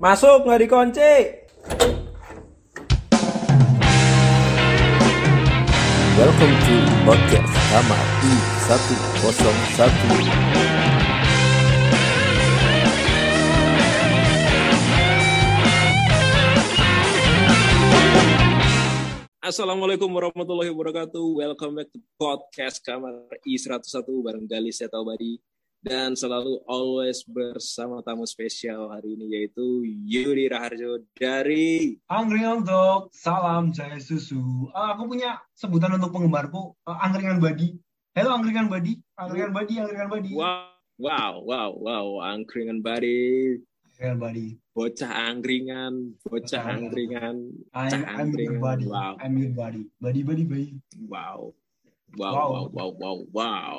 Masuk nggak dikunci. Welcome to podcast kamar I101 Assalamualaikum warahmatullahi wabarakatuh. Welcome back to podcast Kamar I101 bareng Gali Setobadi dan selalu always bersama tamu spesial hari ini yaitu Yudi Raharjo dari Angkringan untuk salam jaya susu. Ah, aku punya sebutan untuk penggemarku, uh, angkringan badi. Halo angkringan badi, angkringan badi, angkringan badi. wow wow wow wow angkringan body Angkringan badi. bocah angkringan bocah angkringan bocah angkringan body. wow I'm your body. Badi, badi, badi. wow wow Wow. wow wow wow wow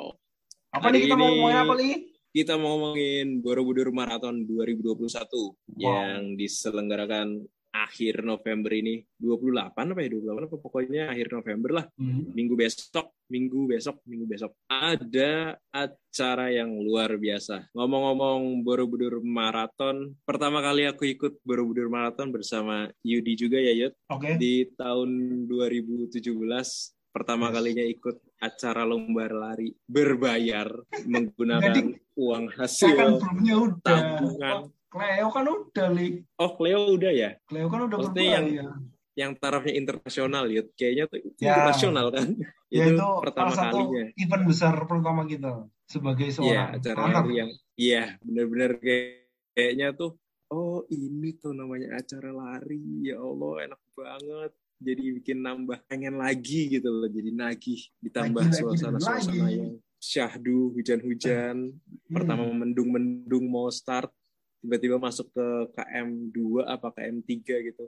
Apa Hari nih kita mau ini- ngomongin apa nih? kita mau ngomongin Borobudur Marathon 2021 yang diselenggarakan akhir November ini 28 apa ya 28 apa pokoknya akhir November lah Hmm. minggu besok minggu besok minggu besok ada acara yang luar biasa ngomong-ngomong Borobudur Marathon pertama kali aku ikut Borobudur Marathon bersama Yudi juga ya Yud Oke. di tahun 2017 pertama Yes. kalinya ikut acara lomba lari berbayar menggunakan Jadi, uang kan hasil belumnya udah. tabungan. Cleo kan udah, Li. Oh, Cleo udah ya? Cleo kan udah Maksudnya yang- berbayar. Yang tarafnya internasional ya? Kayaknya tuh Ya. internasional kan? Ya, itu, itu pertama salah satu kalinya. event besar pertama kita sebagai Iya, seorang acara anak. yang iya, bener-bener kayak kayaknya tuh oh ini tuh namanya acara lari. Ya Allah, enak banget. Jadi bikin nambah pengen lagi gitu loh, jadi nagih ditambah suasana-suasana yang syahdu, hujan-hujan, pertama Hmm. mendung-mendung mau start tiba-tiba masuk ke KM 2 apa KM 3 gitu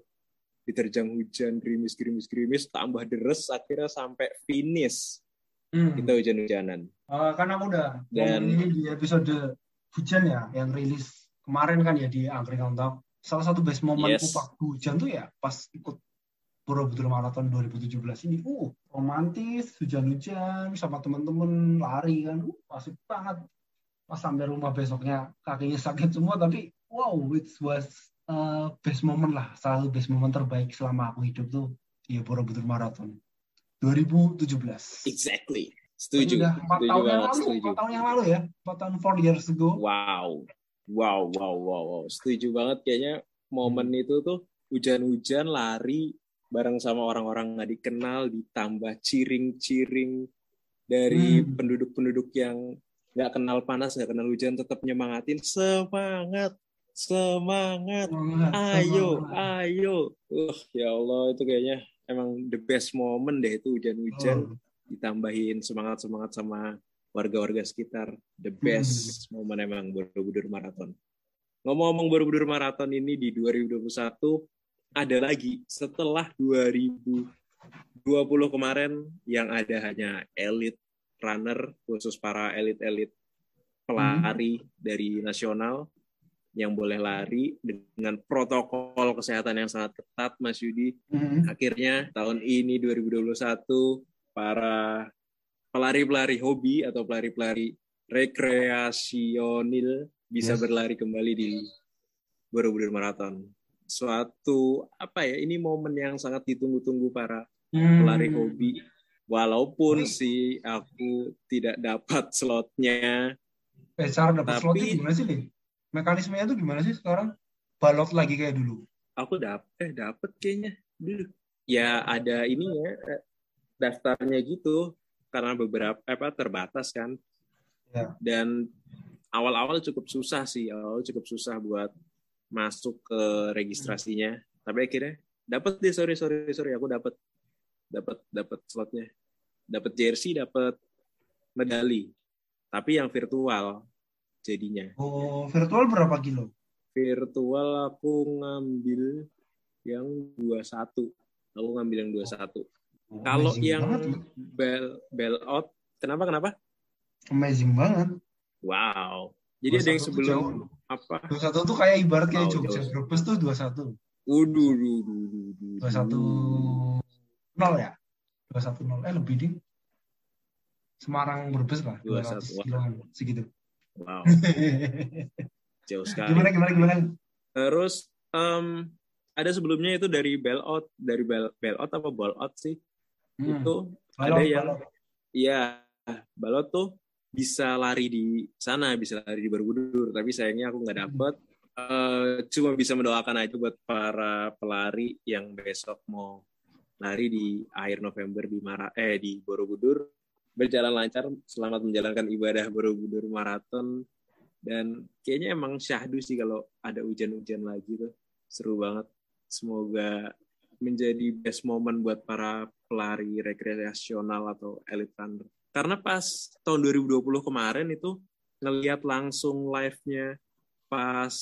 diterjang hujan gerimis gerimis gerimis tambah deres akhirnya sampai finish Hmm. kita hujan-hujanan Eh, kan aku udah Dan- ini di episode hujan ya yang rilis kemarin kan ya di Angkringan Talk. Salah satu best momenku Yes. waktu hujan tuh ya pas ikut Borobudur Marathon 2017 ini. Uh, romantis, hujan-hujan sama temen-temen lari kan. Uh, asik banget. Pas sampai rumah besoknya kakinya sakit semua tapi wow, it was uh, best moment lah. Salah satu best moment terbaik selama aku hidup tuh di Borobudur Marathon 2017. exactly setuju Udah empat setuju tahun yang lalu, setuju empat tahun yang lalu ya, empat tahun four years ago. wow wow wow wow wow setuju banget kayaknya momen Hmm. itu tuh hujan-hujan lari bareng sama orang-orang nggak dikenal ditambah ciring-ciring dari Hmm. penduduk-penduduk yang nggak kenal panas nggak kenal hujan tetap nyemangatin semangat semangat Semangat, ayo semangat. ayo. Uh ya Allah itu kayaknya emang the best moment deh itu hujan-hujan Oh, ditambahin semangat semangat sama warga-warga sekitar. The best momen emang Borobudur Marathon. Ngomong-ngomong Borobudur Marathon ini di 2021 ada lagi setelah 2020 kemarin yang ada hanya elite runner khusus para elit-elit pelari dari nasional yang boleh lari dengan protokol kesehatan yang sangat ketat Mas Yudi hmm. akhirnya tahun ini 2021 para pelari-pelari hobi atau pelari-pelari rekreasionil bisa Yes. berlari kembali di Borobudur Marathon. Suatu apa ya? Ini momen yang sangat ditunggu-tunggu para Hmm. pelari hobi. Walaupun sih aku tidak dapat slotnya, Eh, cara dapat Tapi- slotnya gimana sih, Li? Mekanismenya tuh gimana sih sekarang? Balot lagi kayak dulu. aku dapet eh dapet kayaknya dulu. Ya ada ini ya eh, daftarnya gitu karena beberapa apa terbatas kan. Ya. Dan awal-awal cukup susah sih, awal cukup susah buat masuk ke registrasinya. Tapi akhirnya dapat deh sorry sorry sorry aku dapat dapat dapat slotnya. Dapat jersey, dapat medali. Tapi yang virtual jadinya. Oh, virtual berapa kilo? Virtual aku ngambil yang 21. Aku ngambil yang 21. Oh, Kalau yang banget, bell bell out, kenapa kenapa? amazing banget. Wow. Jadi ada yang 21 tuh sebelum jauh. Apa? 21 tuh kayak ibarat kayak Oh, Jogja. Brebes tuh 21. Waduh, duh, duh, duh, duh, 21 duh. 0 ya? 21 0. Eh lebih ding. Semarang Brebes lah, 21, 200 kiloan segitu. Wow, jauh sekali. gimana gimana gimana? Terus em, ada sebelumnya itu dari bailout dari bail, bailout apa bailout sih Hmm. itu Balot, ada yang balot. Iya, balot tuh bisa lari di sana, bisa lari di Borobudur, tapi sayangnya aku nggak dapet. Eh, cuma bisa mendoakan aja buat para pelari yang besok mau lari di akhir November di Mara eh di Borobudur berjalan lancar, selamat menjalankan ibadah Borobudur Marathon dan kayaknya emang syahdu sih kalau ada hujan-hujan lagi tuh seru banget. Semoga menjadi best moment buat para pelari rekreasional atau elite runner. Karena pas tahun 2020 kemarin itu ngelihat langsung live-nya pas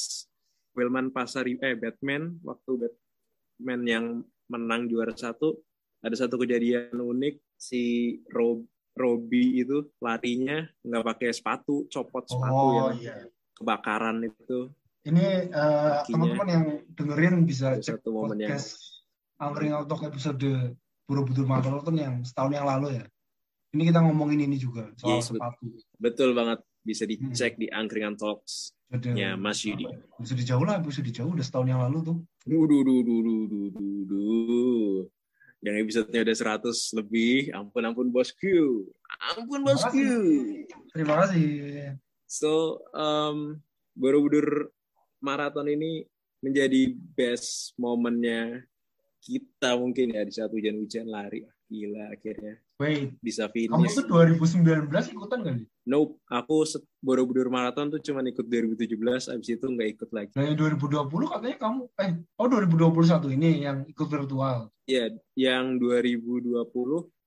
Wilman Pasari eh Batman waktu Batman yang menang juara satu ada satu kejadian unik si Rob Robi itu larinya nggak pakai sepatu copot sepatu Oh yang iya. kebakaran itu Ini Kakinya. teman-teman yang dengerin bisa cek satu momen yang- podcast Angkring Autok episode Borobudur Marathon yang setahun yang lalu ya. Ini kita ngomongin ini juga soal Yes, betul. sepatu. betul banget bisa dicek di Angkringan Talks nya Mas Yudi. Bisa dijauh lah, bisa dijauh udah setahun yang lalu tuh. Duh, duh, duh, duh, duh, duh, duh. Yang episode-nya udah 100 lebih. Ampun, ampun bosku. Ampun Terima bosku. Terima kasih. So, um, Borobudur Marathon ini menjadi best momennya kita mungkin ya di saat hujan-hujan lari. Gila akhirnya Wait, bisa kamu finish. tuh 2019 ikutan gak nih? Nope, aku Borobudur Marathon tuh cuma ikut 2017, abis itu nggak ikut lagi. Nah, yang 2020 katanya kamu, eh, oh 2021 ini yang ikut virtual. Ya, yang 2020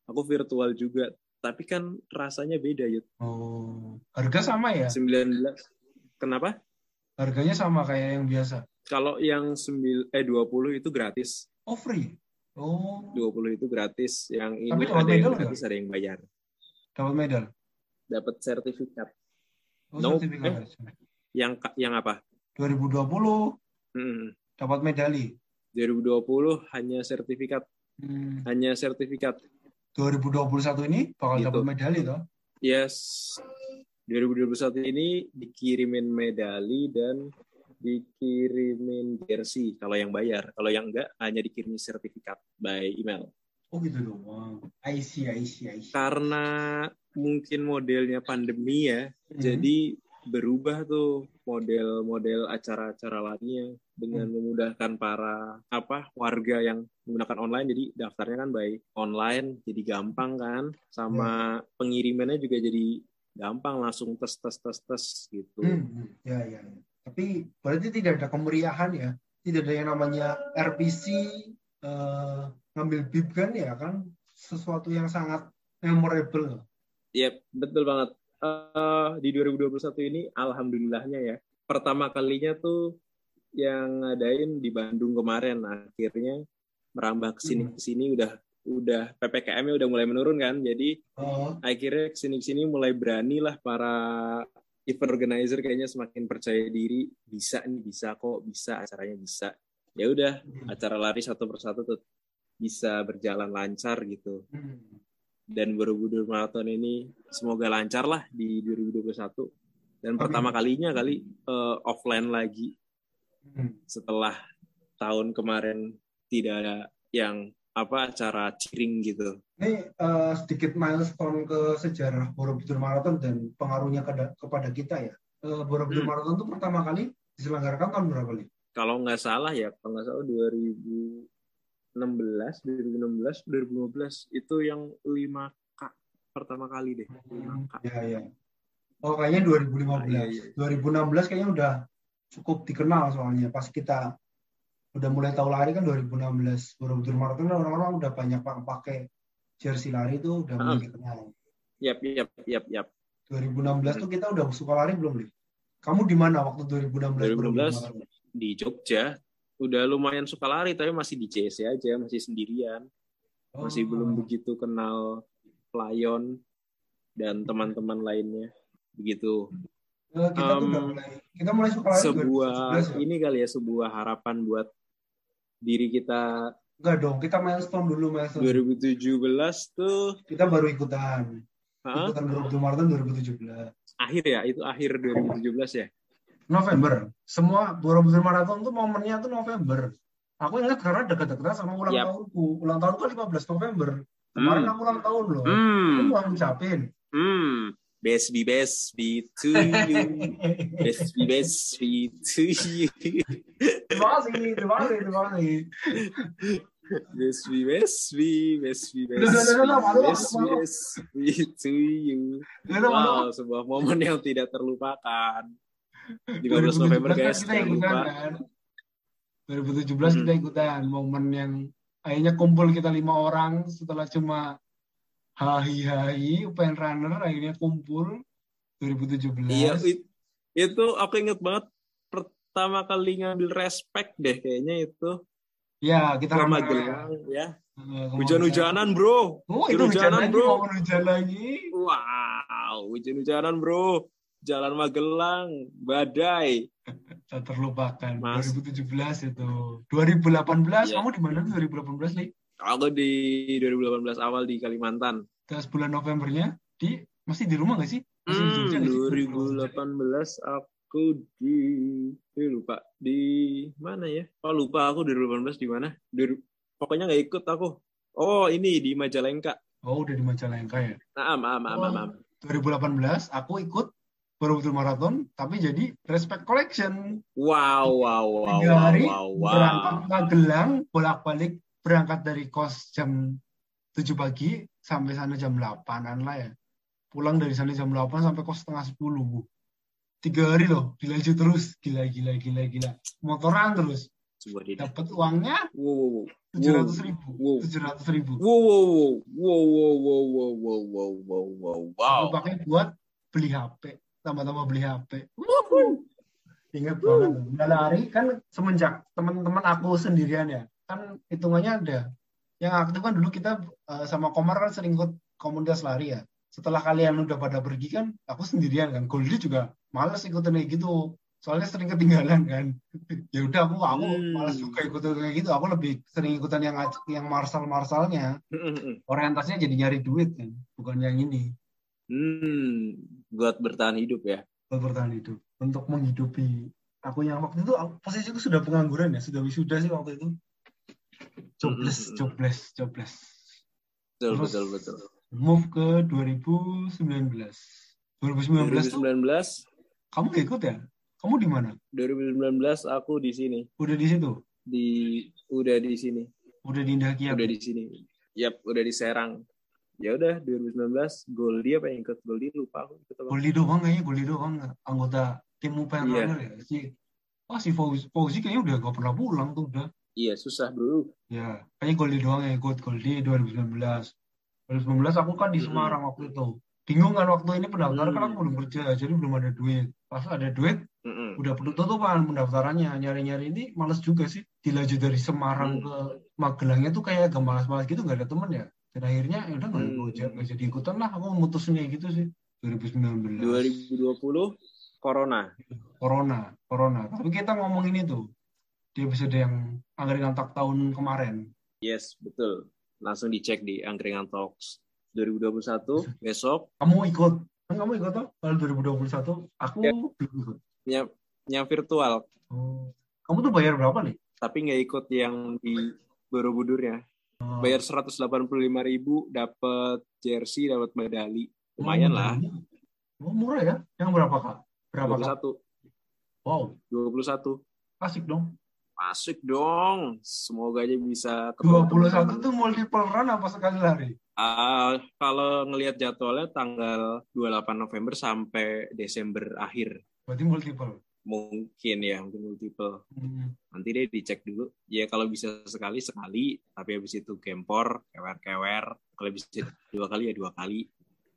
aku virtual juga. Tapi kan rasanya beda, Yud. Oh, harga sama ya? 19. Kenapa? Harganya sama kayak yang biasa. Kalau yang 9, eh 20 itu gratis. Oh, free. Oh, 20 itu gratis. Yang ini Tapi ada yang gratis, ada yang bayar. dapat medal. Dapat sertifikat. Oh, Nope. sertifikat. Yang ka- yang apa? 2020 Hmm, dapat medali. 2020 hanya sertifikat, Hmm. hanya sertifikat. 2021 ini bakal Gitu. dapat medali toh. Yes. 2021 ini dikirimin medali dan dikirimin jersey kalau yang bayar. Kalau yang enggak hanya dikirimin sertifikat by email. Oh gitu doang. I see, I see, I see. Karena mungkin modelnya pandemi ya, Hmm. jadi berubah tuh model-model acara-acara lainnya dengan memudahkan para apa warga yang menggunakan online jadi daftarnya kan baik online jadi gampang kan sama pengirimannya juga jadi gampang langsung tes tes tes tes gitu Hmm, hmm. ya, ya, ya. Tapi berarti tidak ada kemeriahan ya. Tidak ada yang namanya RPC eh, ngambil bib kan ya kan sesuatu yang sangat memorable. Yep, betul banget. Eh, di 2021 ini alhamdulillahnya ya. Pertama kalinya tuh yang ngadain di Bandung kemarin akhirnya merambah ke sini Hmm. ke sini udah udah PPKM-nya udah mulai menurun kan. Jadi Oh, akhirnya ke sini sini mulai berani lah para event organizer kayaknya semakin percaya diri bisa nih bisa kok bisa acaranya bisa. Ya udah acara lari satu persatu tuh bisa berjalan lancar gitu hmm. dan Borobudur Marathon ini semoga lancar lah di 2021 dan pertama kalinya kali eh, offline lagi Hmm. setelah tahun kemarin tidak ada yang apa acara cheering gitu. Ini eh, sedikit milestone ke sejarah Borobudur Marathon dan pengaruhnya kepada, kepada kita ya. Eh, Borobudur Hmm. Marathon itu pertama kali diselenggarakan tahun berapa nih? Kalau nggak salah ya, kalau nggak salah 2016, 2016, 2015 itu yang 5K pertama kali deh. 5K. Ya, ya. Oh, kayaknya 2015. Iya, iya. 2016 kayaknya udah cukup dikenal soalnya. Pas kita udah mulai tahu lari kan 2016 Borobudur Marathon kan orang-orang udah banyak pak pakai jersey lari itu udah mulai Ah. dikenal. Yap, yap, yap, yap. 2016 tuh kita udah suka lari belum nih? Kamu di mana waktu 2016? 2016 Borobudur Marathon? di Jogja udah lumayan suka lari tapi masih di CC aja, masih sendirian. masih Oh. belum begitu kenal Lion dan teman-teman lainnya begitu Eh, kita Um, mulai kita mulai suka lari sebuah 2017 ya? ini kali ya sebuah harapan buat diri kita Enggak dong, kita milestone dulu milestone. 2017 tuh Kita baru ikutan. Ikutan Borobudur Marathon 2017. akhir ya itu akhir 2017 ya November. Semua Borobudur Marathon tuh momennya tuh November. Aku ingat karena dekat-dekat sama ulang Yap. tahunku. Ulang tahunku 15 November. Kemarin Hmm. aku ulang tahun loh. Aku Hmm. mau ngucapin. Hmm. Best be best be to you. Best be best be to you. kasih, terima kasih. Best be best be best be best be best be malu. best be to you. Wow, sebuah momen yang tidak terlupakan. 15 2017 November kan guys, kita jangan ikutan lupa. kan. 2017 kita Hmm. ikutan momen yang akhirnya kumpul kita lima orang setelah cuma hahi UPN runner akhirnya kumpul 2017. Iya, it- itu aku inget banget pertama kali ngambil respect deh kayaknya itu Ya, kita. Magelang ya. Hujan-hujanan, Bro. Oh, itu hujan Hujan-hujanan, lagi, bro. hujan lagi. Wow, hujan-hujanan, Bro. Jalan Magelang, badai. Tak terlupakan. Mas. 2017 itu. 2018, Iya. kamu di mana 2018, Li? Aku di 2018 awal di Kalimantan. Terus bulan Novembernya di masih di rumah nggak sih? Masih di Hmm, Jogja nggak sih? 2018 aku di eh, lupa di mana ya? Oh lupa aku 2018 di mana? Di- pokoknya nggak ikut aku. Oh ini di Majalengka. Oh, udah di Majalengka ya. Nah, maaf, maaf, Oh. maaf. 2018 aku ikut Borobudur Marathon tapi jadi Respect Collection Wow, wow, wow, tiga wow, hari wow, berangkat wow. Magelang bolak-balik berangkat dari kos jam 7 pagi sampai sana jam 8an lah ya. Pulang dari sana jam 8 sampai kos setengah 10 bu. Tiga hari loh dilanjut terus. Gila gila gila gila. Motoran terus. Dapat uangnya Wow, wow, wow. tujuh ratus ribu. Wow. tujuh ratus ribu. Wow, wow, wow, wow, wow, wow, wow, wow, wow, wow, wow, wow. aku pakai buat beli HP tambah-tambah beli HP Ingat banget. Udah lari kan semenjak teman-teman aku sendirian ya. Kan hitungannya ada. Yang aktif kan dulu kita eh, sama Komar kan sering ikut komunitas lari ya. Setelah kalian udah pada pergi kan, aku sendirian kan. Goldie juga males ikutan kayak gitu. Soalnya sering ketinggalan kan. ya udah aku aku Hmm. malas juga ikutan kayak gitu. Aku lebih sering ikutan yang yang marsal-marsalnya. Orientasinya jadi nyari duit kan, bukan yang ini. Hmm, buat bertahan hidup ya. buat bertahan hidup untuk menghidupi aku yang waktu itu posisiku sudah pengangguran ya sudah wisuda sih waktu itu jobless Mm-mm. jobless jobless Betul, Terus- betul, betul. move ke 2019 2019 tuh 2019, kamu gak ikut ya kamu di mana 2019 aku di sini, udah di situ di udah di sini, udah di Indah Kiat udah di sini. Yap, udah di Serang. Ya udah 2019 Goldie apa yang ikut Goldie lupa aku ikut apa. Goldie doang kayaknya Goldie doang anggota tim UPN. Runner ya si oh si Fauzi, Fauzi kayaknya udah gak pernah pulang tuh udah Iya, susah, Bro. Ya, kayaknya Goldie doang yang ikut Goldie 2019. 2019 aku kan di. Semarang waktu itu. Bingung kan waktu ini pendaftaran kan Hmm. aku belum kerja, jadi belum ada duit. Pas ada duit, Mm-mm. udah penutupan pendaftarannya. Nyari-nyari ini males juga sih. Dilaju dari Semarang Hmm. ke Magelangnya tuh kayak agak malas-malas gitu, nggak ada temen ya. Dan akhirnya ya udah nggak Hmm. jadi ikutan lah. Aku mutusin kayak gitu sih. 2019. 2020 Corona. Corona, Corona. Tapi kita ngomongin itu di episode yang anggaran tak tahun kemarin. Yes, betul. Langsung dicek di Angkringan Talks 2021 besok Kamu ikut? Kan kamu ikut tuh? Kalau 2021, aku Ya. belum ikut. yang yang virtual, Oh. Kamu tuh bayar berapa nih? tapi nggak ikut yang di Borobudurnya. Oh. Bayar 185.000 dapat jersey, dapat medali. Lumayan Oh, lah. Oh, murah ya? Yang berapa, Kak? Berapa, Kak? 21, Wow, 21. asik dong. Masuk dong. Semoga aja bisa ketemu 21 teman-teman. tuh multiple run apa sekali lari? Ah, kalau ngelihat jadwalnya tanggal 28 November sampai Desember akhir. Berarti multiple. Mungkin ya, mungkin multiple. Hmm. Nanti deh dicek dulu. Ya kalau bisa sekali sekali, tapi habis itu gempor, kewer-kewer. Kalau bisa dua kali ya dua kali.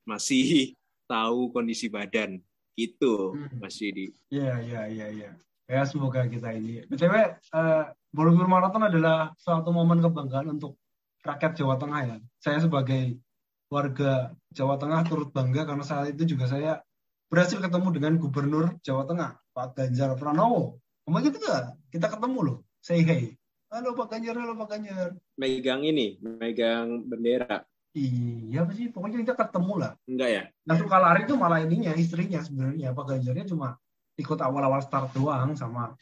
Masih tahu kondisi badan. Gitu, Hmm. Mas Yudi. Iya, iya, iya, iya. Ya, semoga kita ini. BTW, eh, Borobudur Marathon adalah suatu momen kebanggaan untuk rakyat Jawa Tengah ya. Saya sebagai warga Jawa Tengah turut bangga karena saat itu juga saya berhasil ketemu dengan Gubernur Jawa Tengah, Pak Ganjar Pranowo. Kemarin gitu nggak? Kita ketemu loh. Say hey. Halo Pak Ganjar, halo Pak Ganjar. Megang ini, megang bendera. Iya apa sih? Pokoknya kita ketemu lah. Enggak ya? Yang suka lari itu malah ininya, istrinya sebenarnya. Pak Ganjarnya cuma ikut awal-awal start doang sama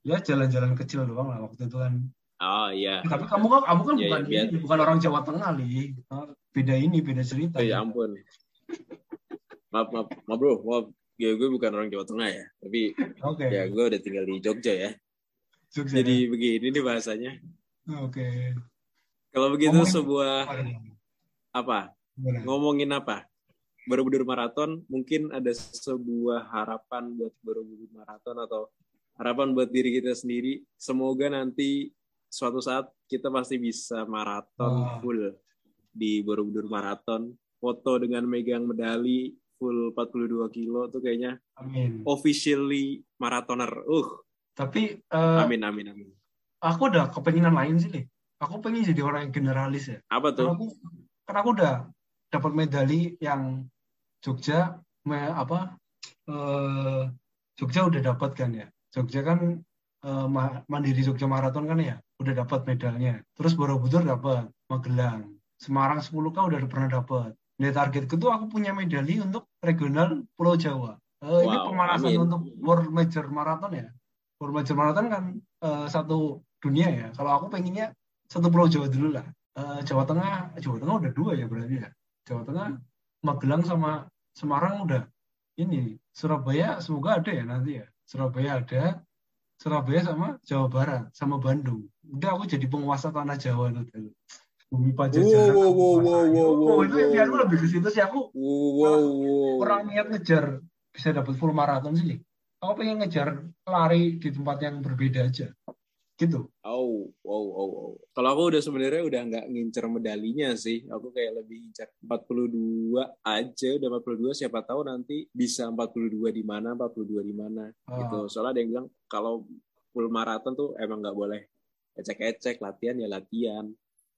ya jalan-jalan kecil doang lah waktu itu kan. Oh iya. Tapi kamu kan kamu kan Iya, bukan biar- ini, bukan orang Jawa Tengah li. Beda ini, beda cerita. Oh, ya ampun. Maaf, maaf, maaf bro, maaf. Ya, gue bukan orang Jawa Tengah ya, tapi Oke. ya gue udah tinggal di Jogja ya. Jogja. Jadi begini nih bahasanya. Oke. Kalau begitu Ngomongin- sebuah apa? Gimana? Ngomongin apa? Borobudur Marathon mungkin ada sebuah harapan buat Borobudur Marathon atau harapan buat diri kita sendiri. Semoga nanti suatu saat kita pasti bisa maraton Wah. full di Borobudur Marathon. Foto dengan megang medali full 42 kilo tuh kayaknya Amin. officially marathoner. Uh, Tapi eh, amin amin amin. aku ada kepenginan lain sih, Li. Aku pengen jadi orang yang generalis ya. Apa Karena tuh? aku, karena aku udah dapat medali yang Jogja, me- apa? eh, Jogja udah dapat kan ya. Jogja kan eh, Ma- Mandiri Jogja Marathon kan ya, udah dapat medalnya. Terus Borobudur dapat, Magelang, Semarang 10K udah pernah dapat. Nah, targetku tuh aku punya medali untuk regional Pulau Jawa. Eh, ini Wow, pemanasan amin. untuk World Major Marathon ya. World Major Marathon kan eh, satu dunia ya. Kalau aku pengennya satu Pulau Jawa dulu lah. Eh, Jawa Tengah, Jawa Tengah udah dua ya berarti ya. Jawa Tengah, Magelang sama Semarang udah. Ini Surabaya semoga ada ya nanti ya. Surabaya ada, Surabaya sama Jawa Barat sama Bandung. Udah aku jadi penguasa tanah Jawa dulu. Bumi Pajajaran. Wow, wow, wow, penguasaan. wow, wow, Oh, wow, itu wow. impianku lebih ke situ sih aku Wow, wow, wow. kurang niat ngejar bisa dapat full maraton sih. Aku pengen ngejar lari di tempat yang berbeda aja. Gitu. Oh, wow, wow, wow. Kalau aku udah sebenarnya udah nggak ngincer medalinya sih. Aku kayak lebih ngincer 42 aja. Udah 42 siapa tahu nanti bisa 42 di mana, 42 di mana Ah. gitu. Soalnya ada yang bilang kalau full maraton tuh emang nggak boleh ecek-ecek, latihan ya latihan.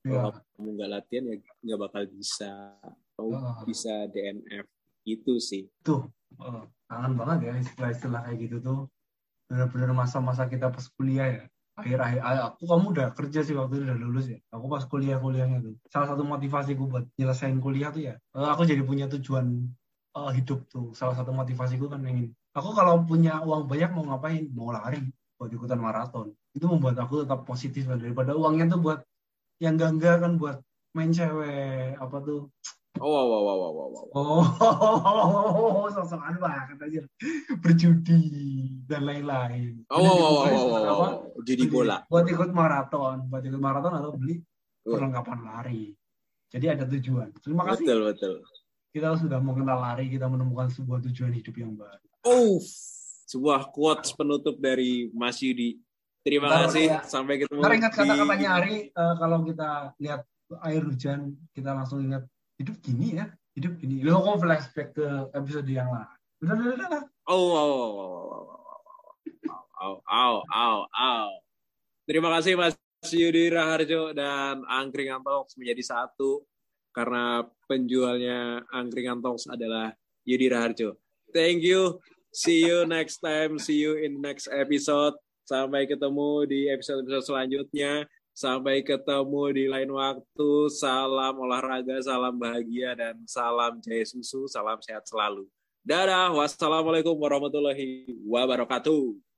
Ya. Kalau kamu nggak latihan ya nggak bakal bisa. Kamu Ah. bisa DNF. Itu sih. Tuh, eh, kangen banget ya istilah-istilah kayak gitu tuh. Bener-bener masa-masa kita pas kuliah ya. Akhir-akhir, ah, aku kamu udah kerja sih waktu itu udah lulus ya. Aku pas kuliah-kuliahnya tuh. Salah satu motivasiku buat nyelesain kuliah tuh ya. eh, aku jadi punya tujuan eh, hidup tuh. Salah satu motivasiku kan pengen. Aku kalau punya uang banyak mau ngapain? Mau lari buat ikutan maraton. Itu membuat aku tetap positif. Daripada uangnya tuh buat yang enggak-enggak kan buat main cewek apa tuh Oh, wow, wow, wow, wow, wow, wow. Oh, sosokan banget aja. Berjudi dan lain-lain. Oh, wow, wow, wow, wow, wow. Jadi bola. Buat ikut maraton, buat ikut maraton atau beli Oh. perlengkapan lari. Jadi ada tujuan. Terima kasih. Betul, betul. Kita sudah mengenal lari, kita menemukan sebuah tujuan hidup yang baru. Oh, sebuah quotes penutup dari Mas Yudi. Terima Bentar, kasih. ya. Sampai ketemu. Ntar ingat kata-katanya Ari, eh, kalau kita lihat air hujan, kita langsung ingat hidup gini ya hidup gini lo kok flashback ke episode yang lain udah udah udah oh oh oh oh oh terima kasih mas Yudi Raharjo dan Angkringan Talks menjadi satu karena penjualnya Angkringan Talks adalah Yudi Raharjo. Thank you. See you next time. See you in next episode. Sampai ketemu di episode-episode selanjutnya. Sampai ketemu di lain waktu. Salam olahraga, salam bahagia, dan salam jaya susu. Salam sehat selalu. Dadah. Wassalamualaikum warahmatullahi wabarakatuh.